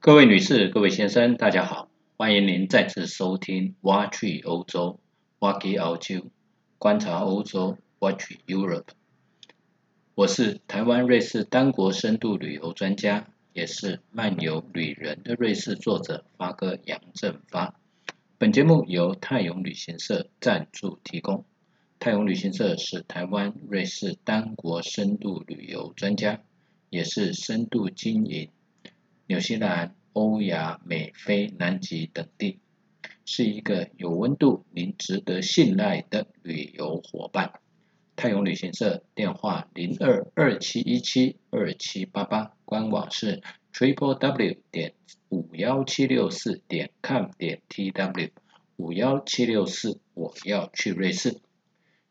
各位女士、各位先生，大家好，欢迎您再次收听《挖去欧洲》（Walk 澳洲），观察欧洲 （Watch Europe）。我是台湾瑞士单国深度旅游专家，也是漫游旅人的瑞士作者发哥杨振发。本节目由泰永旅行社赞助提供。泰永旅行社是台湾瑞士单国深度旅游专家，也是深度经营。纽西兰、欧亚、美非、南极等地，是一个有温度、您值得信赖的旅游伙伴。泰永旅行社电话零二二七一七二七八八，官网是 triple w 点五幺七六四点 com 点 tw 五幺七六四，我要去瑞士。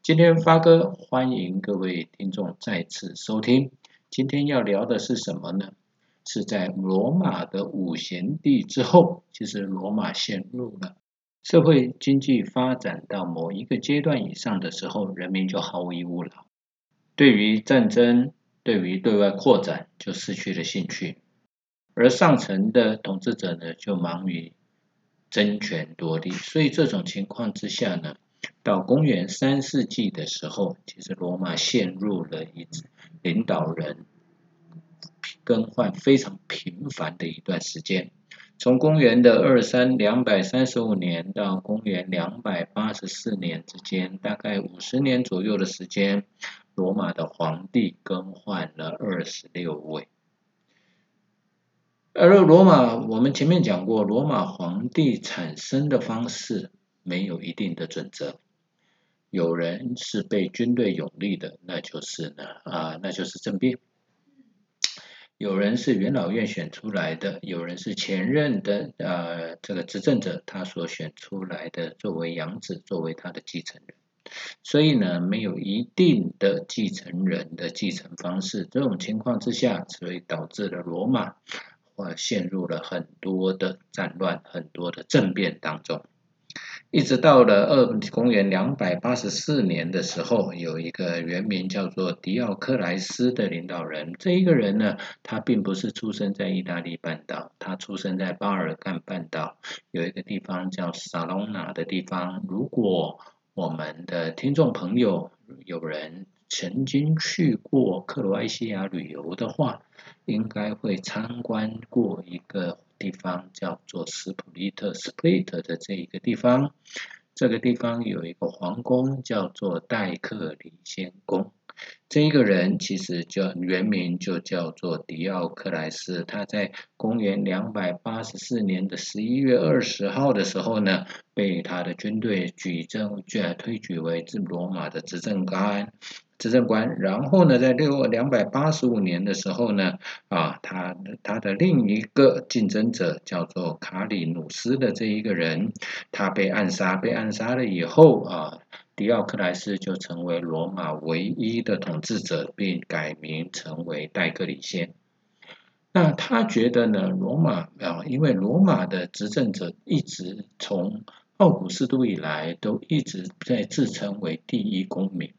今天发哥欢迎各位听众再次收听。今天要聊的是什么呢？是在罗马的五贤帝之后，其实罗马陷入了社会经济发展到某一个阶段以上的时候，人民就毫无物了，对于战争、对于对外扩展就失去了兴趣，而上层的统治者呢，就忙于争权夺利。所以这种情况之下呢，到公元三世纪的时候，其实罗马陷入了一领导人。更换非常频繁的一段时间，从公元的二三两百三十五年到公元两百八十四年之间，大概五十年左右的时间，罗马的皇帝更换了二十六位。而罗马，我们前面讲过，罗马皇帝产生的方式没有一定的准则，有人是被军队拥立的，那就是呢啊，那就是政变。有人是元老院选出来的，有人是前任的呃这个执政者他所选出来的作为养子，作为他的继承人，所以呢没有一定的继承人的继承方式，这种情况之下，所以导致了罗马或陷入了很多的战乱、很多的政变当中。一直到了二公元两百八十四年的时候，有一个原名叫做迪奥克莱斯的领导人。这一个人呢，他并不是出生在意大利半岛，他出生在巴尔干半岛，有一个地方叫萨隆纳的地方。如果我们的听众朋友有人曾经去过克罗埃西亚旅游的话，应该会参观过一个。地方叫做斯普利特 （Split） 的这一个地方，这个地方有一个皇宫叫做戴克里先宫。这一个人其实叫原名就叫做迪奥克莱斯。他在公元两百八十四年的十一月二十号的时候呢，被他的军队举证，推举为自罗马的执政官。执政官，然后呢，在六两百八十五年的时候呢，啊，他他的另一个竞争者叫做卡里努斯的这一个人，他被暗杀，被暗杀了以后啊，迪奥克莱斯就成为罗马唯一的统治者，并改名成为戴克里先。那他觉得呢，罗马啊，因为罗马的执政者一直从奥古斯都以来，都一直在自称为第一公民。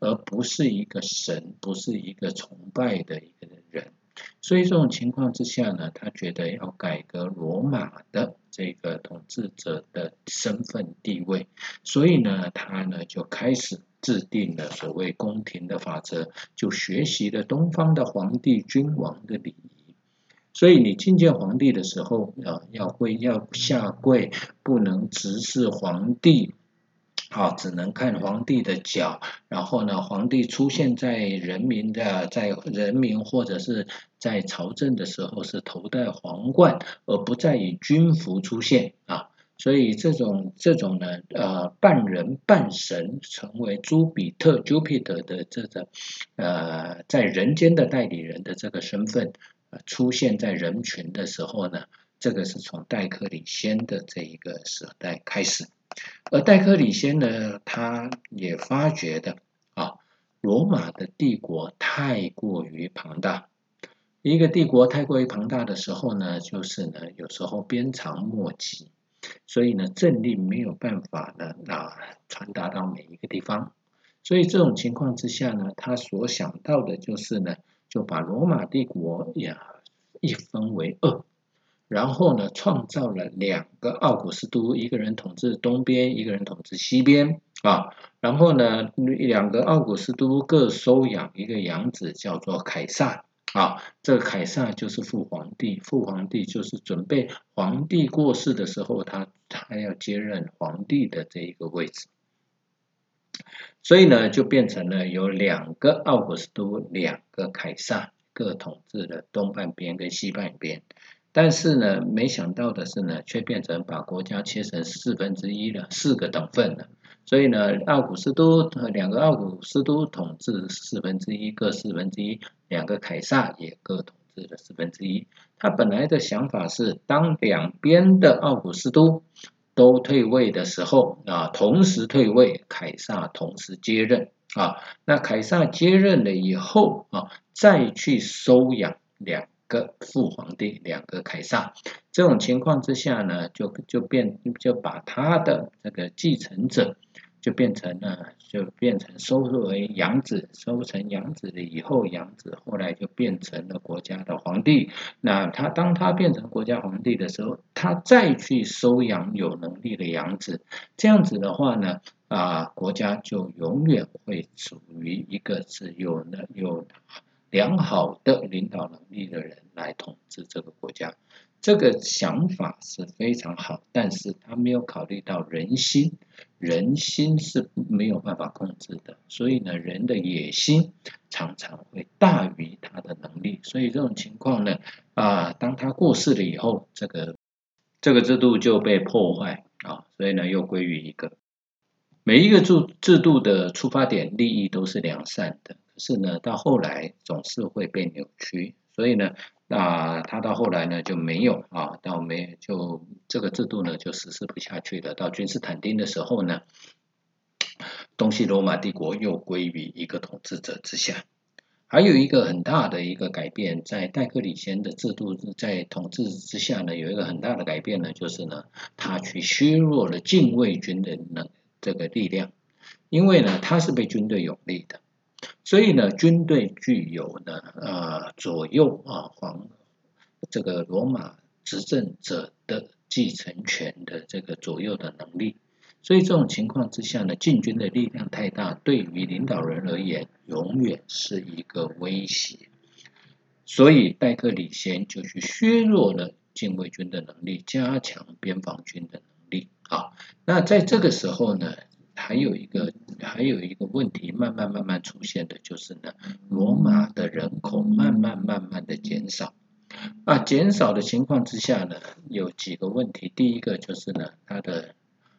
而不是一个神，不是一个崇拜的一个人，所以这种情况之下呢，他觉得要改革罗马的这个统治者的身份地位，所以呢，他呢就开始制定了所谓宫廷的法则，就学习了东方的皇帝君王的礼仪，所以你觐见皇帝的时候啊，要跪要下跪，不能直视皇帝。好，只能看皇帝的脚，然后呢，皇帝出现在人民的，在人民或者是在朝政的时候是头戴皇冠，而不再以军服出现啊。所以这种这种呢，呃，半人半神，成为朱比特 （Jupiter） 的这个呃，在人间的代理人的这个身份，出现在人群的时候呢，这个是从戴克里先的这一个时代开始。而戴克里先呢，他也发觉的啊，罗马的帝国太过于庞大，一个帝国太过于庞大的时候呢，就是呢，有时候鞭长莫及，所以呢，政令没有办法呢啊传达到每一个地方，所以这种情况之下呢，他所想到的就是呢，就把罗马帝国呀一分为二。然后呢，创造了两个奥古斯都，一个人统治东边，一个人统治西边啊。然后呢，两个奥古斯都各收养一个养子，叫做凯撒啊。这个凯撒就是父皇帝，父皇帝就是准备皇帝过世的时候，他他要接任皇帝的这一个位置。所以呢，就变成了有两个奥古斯都，两个凯撒，各统治了东半边跟西半边。但是呢，没想到的是呢，却变成把国家切成四分之一了，四个等份了。所以呢，奥古斯都两个奥古斯都统治四分之一，各四分之一；两个凯撒也各统治了四分之一。他本来的想法是，当两边的奥古斯都都退位的时候啊，同时退位，凯撒同时接任啊。那凯撒接任了以后啊，再去收养两。个父皇帝，两个凯撒，这种情况之下呢，就就变就把他的这个继承者就变成了，就变成收入为养子，收成养子了以后，养子后来就变成了国家的皇帝。那他当他变成国家皇帝的时候，他再去收养有能力的养子，这样子的话呢，啊，国家就永远会处于一个是有的有。良好的领导能力的人来统治这个国家，这个想法是非常好，但是他没有考虑到人心，人心是没有办法控制的，所以呢，人的野心常常会大于他的能力，所以这种情况呢，啊，当他过世了以后，这个这个制度就被破坏。啊，所以呢，又归于一个。每一个制制度的出发点利益都是良善的，是呢，到后来总是会被扭曲，所以呢，那他到后来呢就没有啊，到没就这个制度呢就实施不下去了。到君士坦丁的时候呢，东西罗马帝国又归于一个统治者之下。还有一个很大的一个改变，在戴克里先的制度在统治之下呢，有一个很大的改变呢，就是呢，他去削弱了禁卫军的能。这个力量，因为呢，他是被军队拥立的，所以呢，军队具有呢，呃，左右啊皇这个罗马执政者的继承权的这个左右的能力，所以这种情况之下呢，禁军的力量太大，对于领导人而言，永远是一个威胁，所以戴克里先就去削弱了禁卫军的能力，加强边防军的。好，那在这个时候呢，还有一个还有一个问题，慢慢慢慢出现的就是呢，罗马的人口慢慢慢慢的减少，啊，减少的情况之下呢，有几个问题，第一个就是呢，他的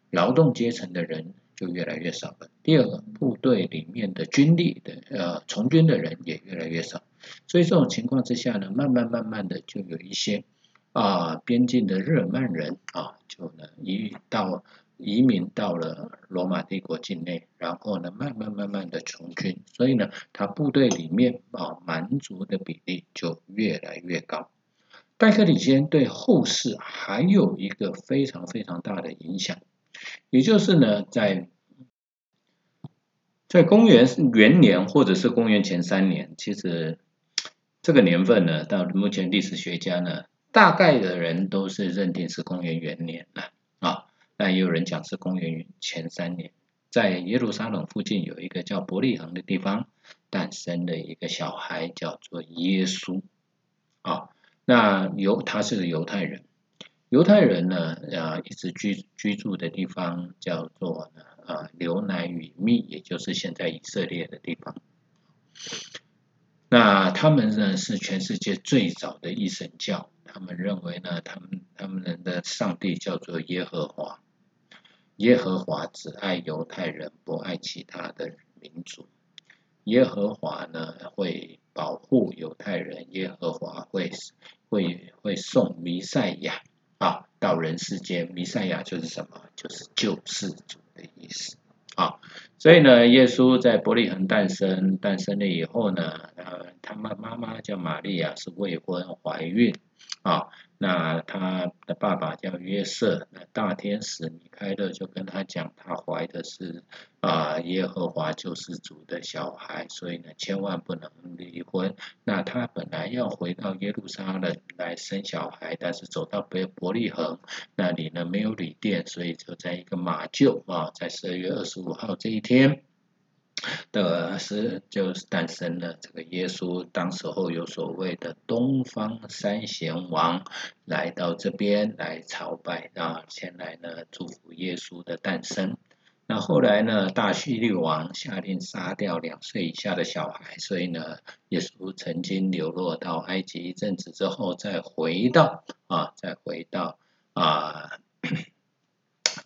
劳动阶层的人就越来越少了，第二个，部队里面的军力的呃从军的人也越来越少，所以这种情况之下呢，慢慢慢慢的就有一些。啊，边境的日耳曼人啊，就呢移到移民到了罗马帝国境内，然后呢慢慢慢慢的从军，所以呢，他部队里面啊蛮族的比例就越来越高。戴克里先对后世还有一个非常非常大的影响，也就是呢，在在公元元年或者是公元前三年，其实这个年份呢，到目前历史学家呢。大概的人都是认定是公元元年了啊，那也有人讲是公元前三年，在耶路撒冷附近有一个叫伯利恒的地方诞生了一个小孩叫做耶稣啊，那犹他是个犹太人，犹太人呢啊一直居居住的地方叫做呢啊牛奶与蜜，也就是现在以色列的地方。那他们呢是全世界最早的一神教。他们认为呢，他们他们人的上帝叫做耶和华，耶和华只爱犹太人，不爱其他的民族。耶和华呢会保护犹太人，耶和华会会会送弥赛亚啊到人世间。弥赛亚就是什么？就是救世主的意思啊。所以呢，耶稣在伯利恒诞生，诞生了以后呢，呃，他们妈妈叫玛利亚，是未婚怀孕。啊，那他的爸爸叫约瑟，那大天使米开勒就跟他讲，他怀的是啊耶和华救世主的小孩，所以呢千万不能离婚。那他本来要回到耶路撒冷来生小孩，但是走到伯伯利恒那里呢没有旅店，所以就在一个马厩啊，在十二月二十五号这一天。的是就是诞生了这个耶稣，当时候有所谓的东方三贤王来到这边来朝拜啊，前来呢祝福耶稣的诞生。那后来呢，大叙利王下令杀掉两岁以下的小孩，所以呢，耶稣曾经流落到埃及一阵子之后，再回到啊，再回到啊。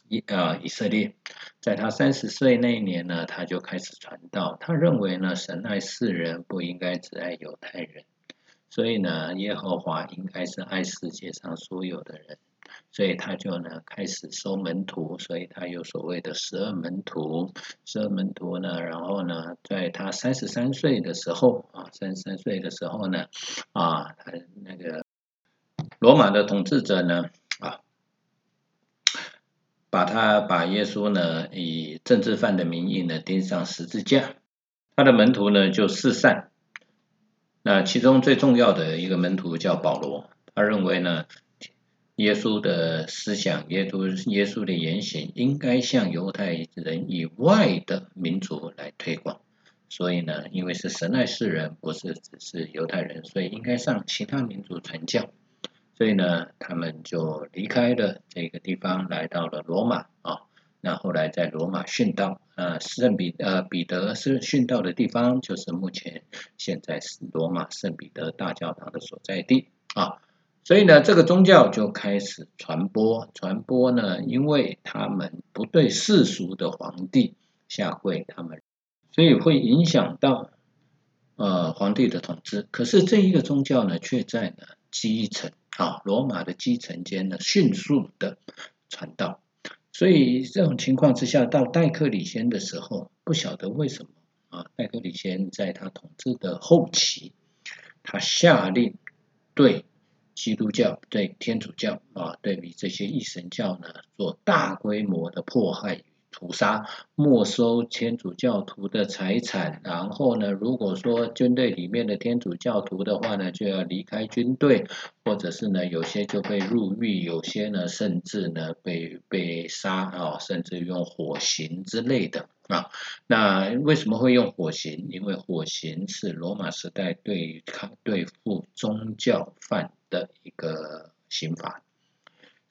以呃以色列，在他三十岁那一年呢，他就开始传道。他认为呢，神爱世人，不应该只爱犹太人，所以呢，耶和华应该是爱世界上所有的人。所以他就呢开始收门徒，所以他有所谓的十二门徒。十二门徒呢，然后呢，在他三十三岁的时候啊，三十三岁的时候呢，啊，他那个罗马的统治者呢。把他把耶稣呢以政治犯的名义呢钉上十字架，他的门徒呢就四散。那其中最重要的一个门徒叫保罗，他认为呢耶稣的思想、耶稣耶稣的言行应该向犹太人以外的民族来推广。所以呢，因为是神爱世人，不是只是犹太人，所以应该向其他民族传教。所以呢，他们就离开了这个地方，来到了罗马啊。那后来在罗马殉道，呃，圣彼呃彼得是殉道的地方，就是目前现在是罗马圣彼得大教堂的所在地啊。所以呢，这个宗教就开始传播，传播呢，因为他们不对世俗的皇帝下跪，他们所以会影响到呃皇帝的统治。可是这一个宗教呢，却在呢基层。啊，罗马的基层间呢，迅速的传道，所以这种情况之下，到戴克里先的时候，不晓得为什么啊，戴克里先在他统治的后期，他下令对基督教、对天主教啊，对比这些异神教呢，做大规模的迫害。屠杀、没收天主教徒的财产，然后呢，如果说军队里面的天主教徒的话呢，就要离开军队，或者是呢，有些就被入狱，有些呢，甚至呢被被杀啊，甚至用火刑之类的啊。那为什么会用火刑？因为火刑是罗马时代对抗对付宗教犯的一个刑罚。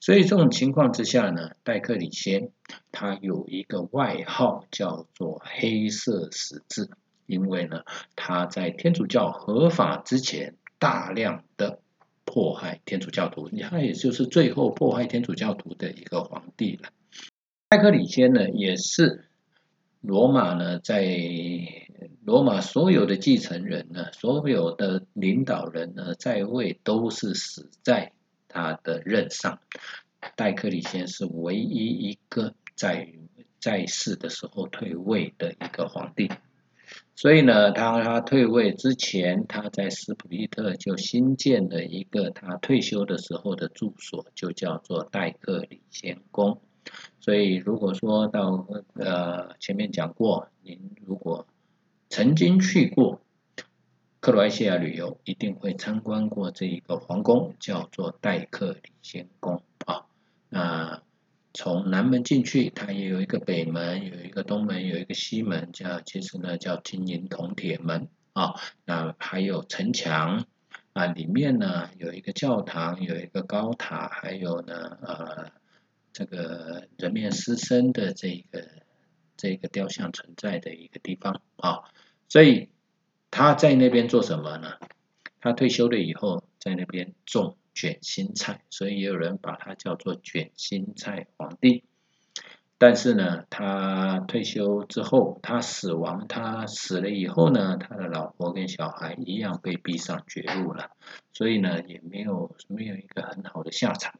所以这种情况之下呢，戴克里先他有一个外号叫做“黑色十字”，因为呢他在天主教合法之前大量的迫害天主教徒，他也就是最后迫害天主教徒的一个皇帝了。戴克里先呢也是罗马呢在罗马所有的继承人呢，所有的领导人呢在位都是死在。他的任上，戴克里先是唯一一个在在世的时候退位的一个皇帝，所以呢，他他退位之前，他在斯普利特就新建了一个他退休的时候的住所，就叫做戴克里先宫。所以如果说到呃前面讲过，您如果曾经去过。克罗埃西亚旅游一定会参观过这一个皇宫，叫做戴克里先宫啊。那从南门进去，它也有一个北门，有一个东门，有一个西门，叫其实呢叫金银铜铁门啊。那还有城墙啊，里面呢有一个教堂，有一个高塔，还有呢呃这个人面狮身的这个这个雕像存在的一个地方啊，所以。他在那边做什么呢？他退休了以后，在那边种卷心菜，所以也有人把它叫做卷心菜皇帝。但是呢，他退休之后，他死亡，他死了以后呢，他的老婆跟小孩一样被逼上绝路了，所以呢，也没有没有一个很好的下场。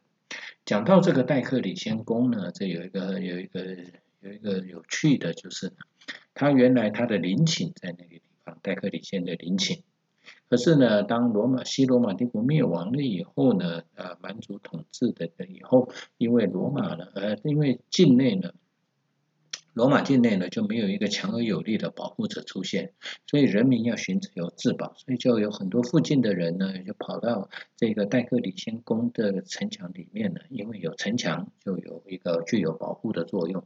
讲到这个戴克里先公呢，这有一个有一个有一个有趣的，就是他原来他的陵寝在那个地方。戴克里先的陵寝，可是呢，当罗马西罗马帝国灭亡了以后呢，呃，蛮族统治的以后，因为罗马呢，呃，因为境内呢。罗马境内呢就没有一个强而有力的保护者出现，所以人民要寻求自保，所以就有很多附近的人呢就跑到这个戴克里先宫的城墙里面呢，因为有城墙就有一个具有保护的作用，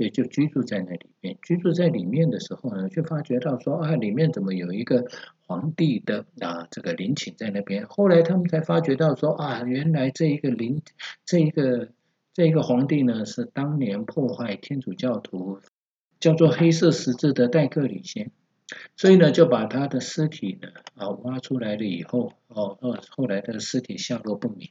所以就居住在那里面。居住在里面的时候呢，就发觉到说啊，里面怎么有一个皇帝的啊这个陵寝在那边？后来他们才发觉到说啊，原来这一个陵这一个。这一个皇帝呢，是当年破坏天主教徒叫做黑色十字的戴克里先，所以呢，就把他的尸体呢啊挖出来了以后，哦哦，后来的尸体下落不明，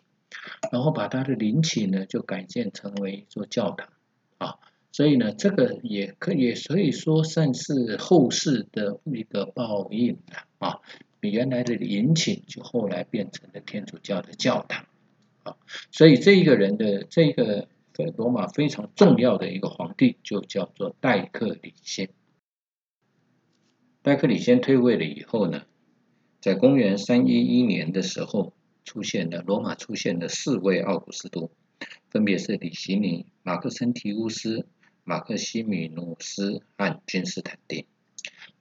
然后把他的陵寝呢就改建成为一座教堂啊，所以呢，这个也可以，所以说算是后世的一个报应了啊，比原来的陵寝就后来变成了天主教的教堂啊。所以这一个人的这个罗马非常重要的一个皇帝就叫做戴克里先。戴克里先退位了以后呢，在公元三一一年的时候，出现了罗马出现了四位奥古斯都，分别是李希尼、马克森提乌斯、马克西米努斯和君士坦丁。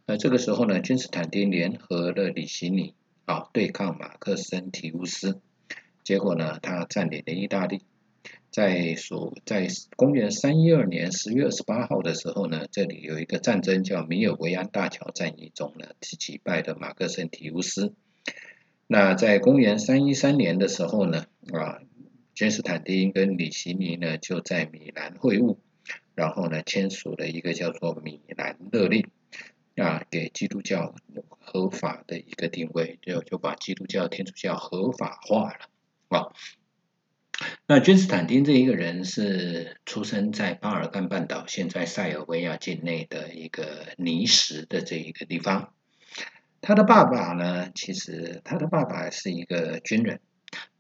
那这个时候呢，君士坦丁联合了里希尼啊，对抗马克森提乌斯。结果呢，他占领了意大利，在所在公元三一二年十月二十八号的时候呢，这里有一个战争叫米尔维安大桥战役中呢，是击败的马克森提乌斯。那在公元三一三年的时候呢，啊，君士坦丁跟里希尼呢就在米兰会晤，然后呢签署了一个叫做米兰勒令，啊，给基督教合法的一个定位，就就把基督教天主教合法化了。啊，那君士坦丁这一个人是出生在巴尔干半岛，现在塞尔维亚境内的一个尼什的这一个地方。他的爸爸呢，其实他的爸爸是一个军人。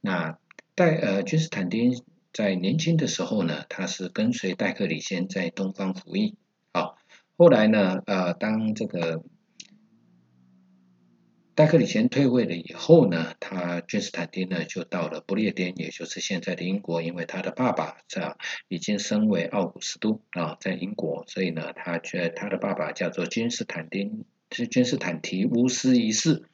那戴呃君士坦丁在年轻的时候呢，他是跟随戴克里先在东方服役。啊，后来呢，呃，当这个。戴克里先退位了以后呢，他君士坦丁呢就到了不列颠，也就是现在的英国，因为他的爸爸在已经升为奥古斯都啊，在英国，所以呢，他觉他的爸爸叫做君士坦丁，是君士坦提乌斯一世。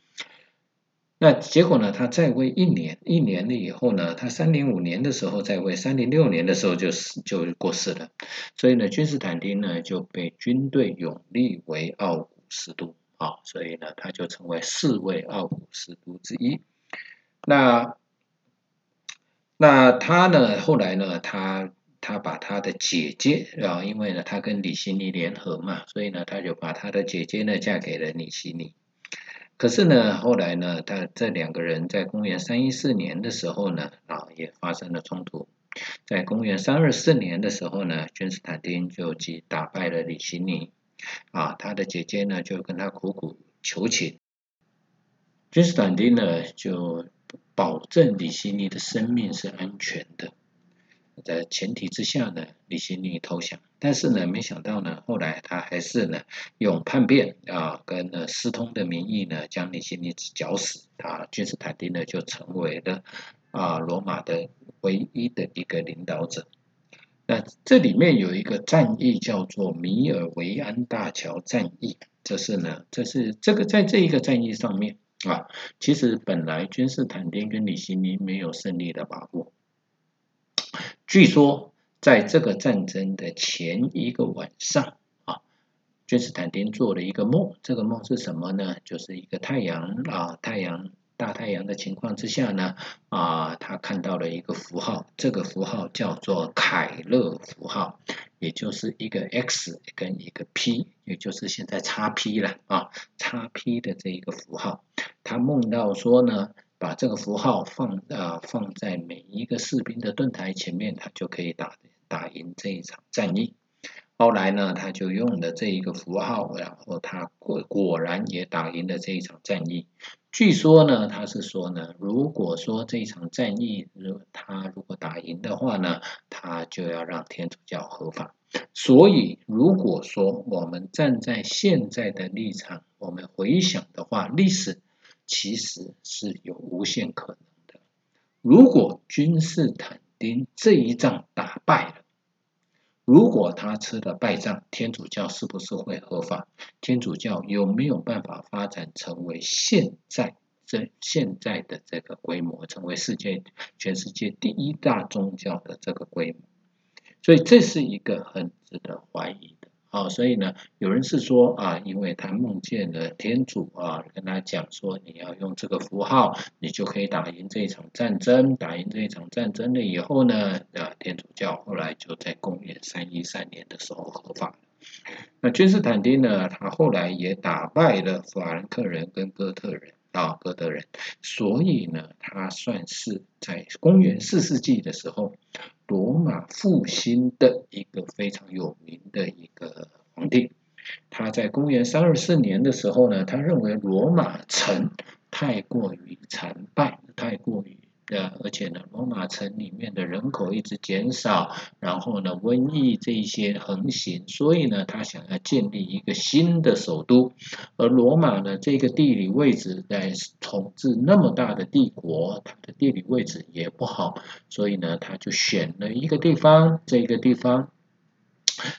那结果呢，他在位一年，一年了以后呢，他三零五年的时候在位，三零六年的时候就死就过世了，所以呢，君士坦丁呢就被军队永立为奥古斯都。啊，所以呢，他就成为四位奥古斯都之一。那那他呢，后来呢，他他把他的姐姐啊，因为呢，他跟李希尼联合嘛，所以呢，他就把他的姐姐呢嫁给了李希尼。可是呢，后来呢，他这两个人在公元三一四年的时候呢，啊，也发生了冲突。在公元三二四年的时候呢，君士坦丁就击打败了李希尼。啊，他的姐姐呢就跟他苦苦求情，君士坦丁呢就保证李希尼的生命是安全的，在前提之下呢，李希尼投降。但是呢，没想到呢，后来他还是呢用叛变啊跟呢私通的名义呢，将李希尼绞死。啊君士坦丁呢就成为了啊罗马的唯一的一个领导者。那这里面有一个战役叫做米尔维安大桥战役，这是呢，这是这个在这一个战役上面啊，其实本来君士坦丁跟李希尼没有胜利的把握。据说在这个战争的前一个晚上啊，君士坦丁做了一个梦，这个梦是什么呢？就是一个太阳啊，太阳。大太阳的情况之下呢，啊，他看到了一个符号，这个符号叫做凯勒符号，也就是一个 X 跟一个 P，也就是现在叉 P 了啊，叉 P 的这一个符号。他梦到说呢，把这个符号放啊放在每一个士兵的盾牌前面，他就可以打打赢这一场战役。后来呢，他就用了这一个符号，然后他果果然也打赢了这一场战役。据说呢，他是说呢，如果说这一场战役，如他如果打赢的话呢，他就要让天主教合法。所以，如果说我们站在现在的立场，我们回想的话，历史其实是有无限可能的。如果君士坦丁这一仗打败了，如果他吃了败仗，天主教是不是会合法？天主教有没有办法发展成为现在这现在的这个规模，成为世界全世界第一大宗教的这个规模？所以这是一个很值得怀疑。啊，所以呢，有人是说啊，因为他梦见了天主啊，跟他讲说，你要用这个符号，你就可以打赢这一场战争。打赢这一场战争了以后呢，啊，天主教后来就在公元三一三年的时候合法。那君士坦丁呢，他后来也打败了法兰克人跟哥特人啊，哥德人，所以呢，他算是在公元四世纪的时候。罗马复兴的一个非常有名的一个皇帝，他在公元三二四年的时候呢，他认为罗马城太过于残败，太过于。呃，而且呢，罗马城里面的人口一直减少，然后呢，瘟疫这一些横行，所以呢，他想要建立一个新的首都。而罗马呢，这个地理位置在统治那么大的帝国，它的地理位置也不好，所以呢，他就选了一个地方，这个地方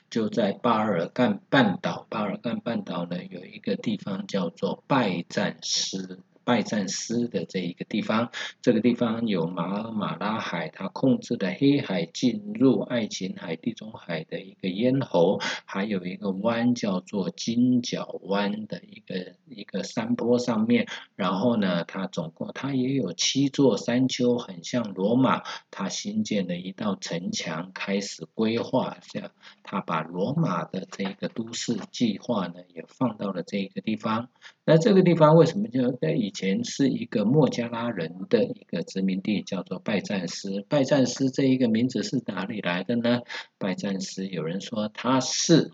就在巴尔干半岛。巴尔干半岛呢，有一个地方叫做拜占斯。拜占斯的这一个地方，这个地方有马尔马拉海，它控制的黑海进入爱琴海、地中海的一个咽喉，还有一个湾叫做金角湾的一个一个山坡上面。然后呢，它总共它也有七座山丘，很像罗马，它新建了一道城墙，开始规划，这样它把罗马的这个都市计划呢，也放到了这一个地方。那这个地方为什么就在以前是一个莫加拉人的一个殖民地，叫做拜占斯。拜占斯这一个名字是哪里来的呢？拜占斯有人说他是。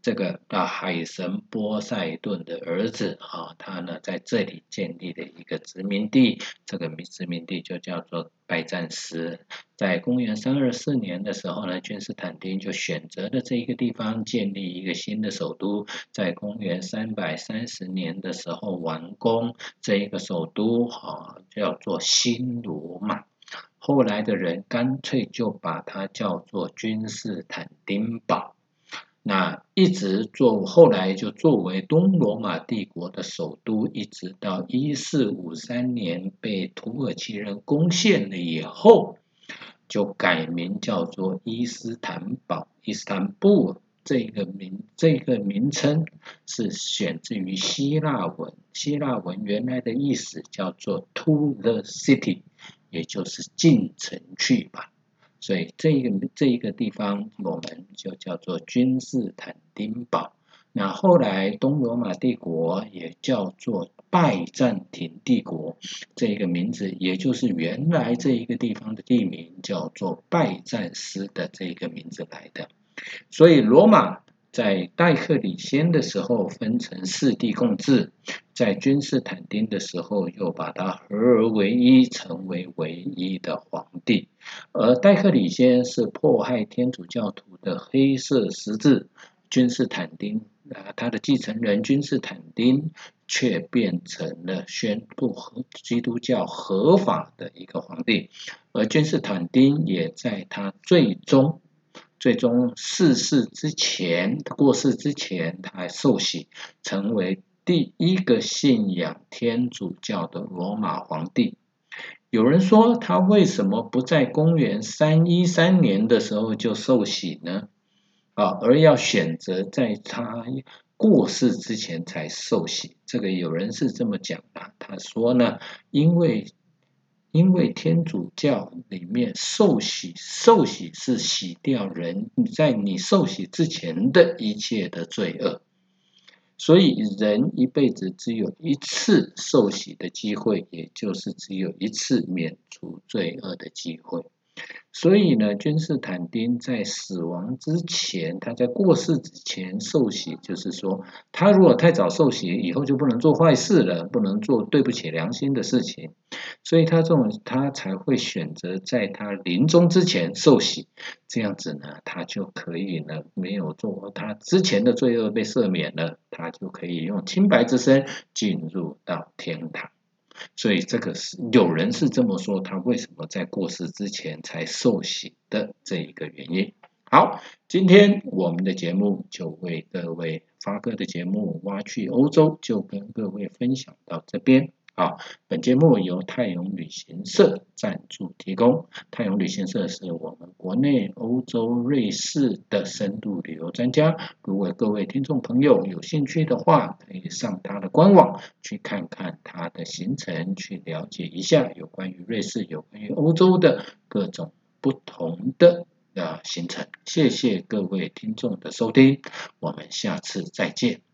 这个大海神波塞顿的儿子啊，他呢在这里建立了一个殖民地，这个殖民地就叫做拜占斯。在公元三二四年的时候呢，君士坦丁就选择了这一个地方建立一个新的首都。在公元三百三十年的时候完工，这一个首都啊叫做新罗马。后来的人干脆就把它叫做君士坦丁堡。那一直做，后来就作为东罗马帝国的首都，一直到一四五三年被土耳其人攻陷了以后，就改名叫做伊斯坦堡伊斯坦布尔这个名这个名称是选自于希腊文，希腊文原来的意思叫做 “to the city”，也就是进城去吧。所以这一个这一个地方，我们就叫做君士坦丁堡。那后来东罗马帝国也叫做拜占庭帝国，这个名字也就是原来这一个地方的地名叫做拜占斯的这一个名字来的。所以罗马。在戴克里先的时候分成四帝共治，在君士坦丁的时候又把它合而为一，成为唯一的皇帝。而戴克里先是迫害天主教徒的黑色十字，君士坦丁啊，他的继承人君士坦丁却变成了宣布和基督教合法的一个皇帝，而君士坦丁也在他最终。最终逝世之前，过世之前，他还受洗，成为第一个信仰天主教的罗马皇帝。有人说，他为什么不在公元三一三年的时候就受洗呢？啊，而要选择在他过世之前才受洗？这个有人是这么讲的。他说呢，因为。因为天主教里面受洗，受洗是洗掉人在你受洗之前的一切的罪恶，所以人一辈子只有一次受洗的机会，也就是只有一次免除罪恶的机会。所以呢，君士坦丁在死亡之前，他在过世之前受洗，就是说，他如果太早受洗，以后就不能做坏事了，不能做对不起良心的事情，所以他这种他才会选择在他临终之前受洗，这样子呢，他就可以呢，没有做他之前的罪恶被赦免了，他就可以用清白之身进入到天堂。所以这个是有人是这么说，他为什么在过世之前才受洗的这一个原因。好，今天我们的节目就为各位发哥的节目挖去欧洲，就跟各位分享到这边。好，本节目由泰永旅行社赞助提供。泰永旅行社是我们国内、欧洲、瑞士的深度旅游专家。如果各位听众朋友有兴趣的话，可以上他的官网去看看他的行程，去了解一下有关于瑞士、有关于欧洲的各种不同的啊行程。谢谢各位听众的收听，我们下次再见。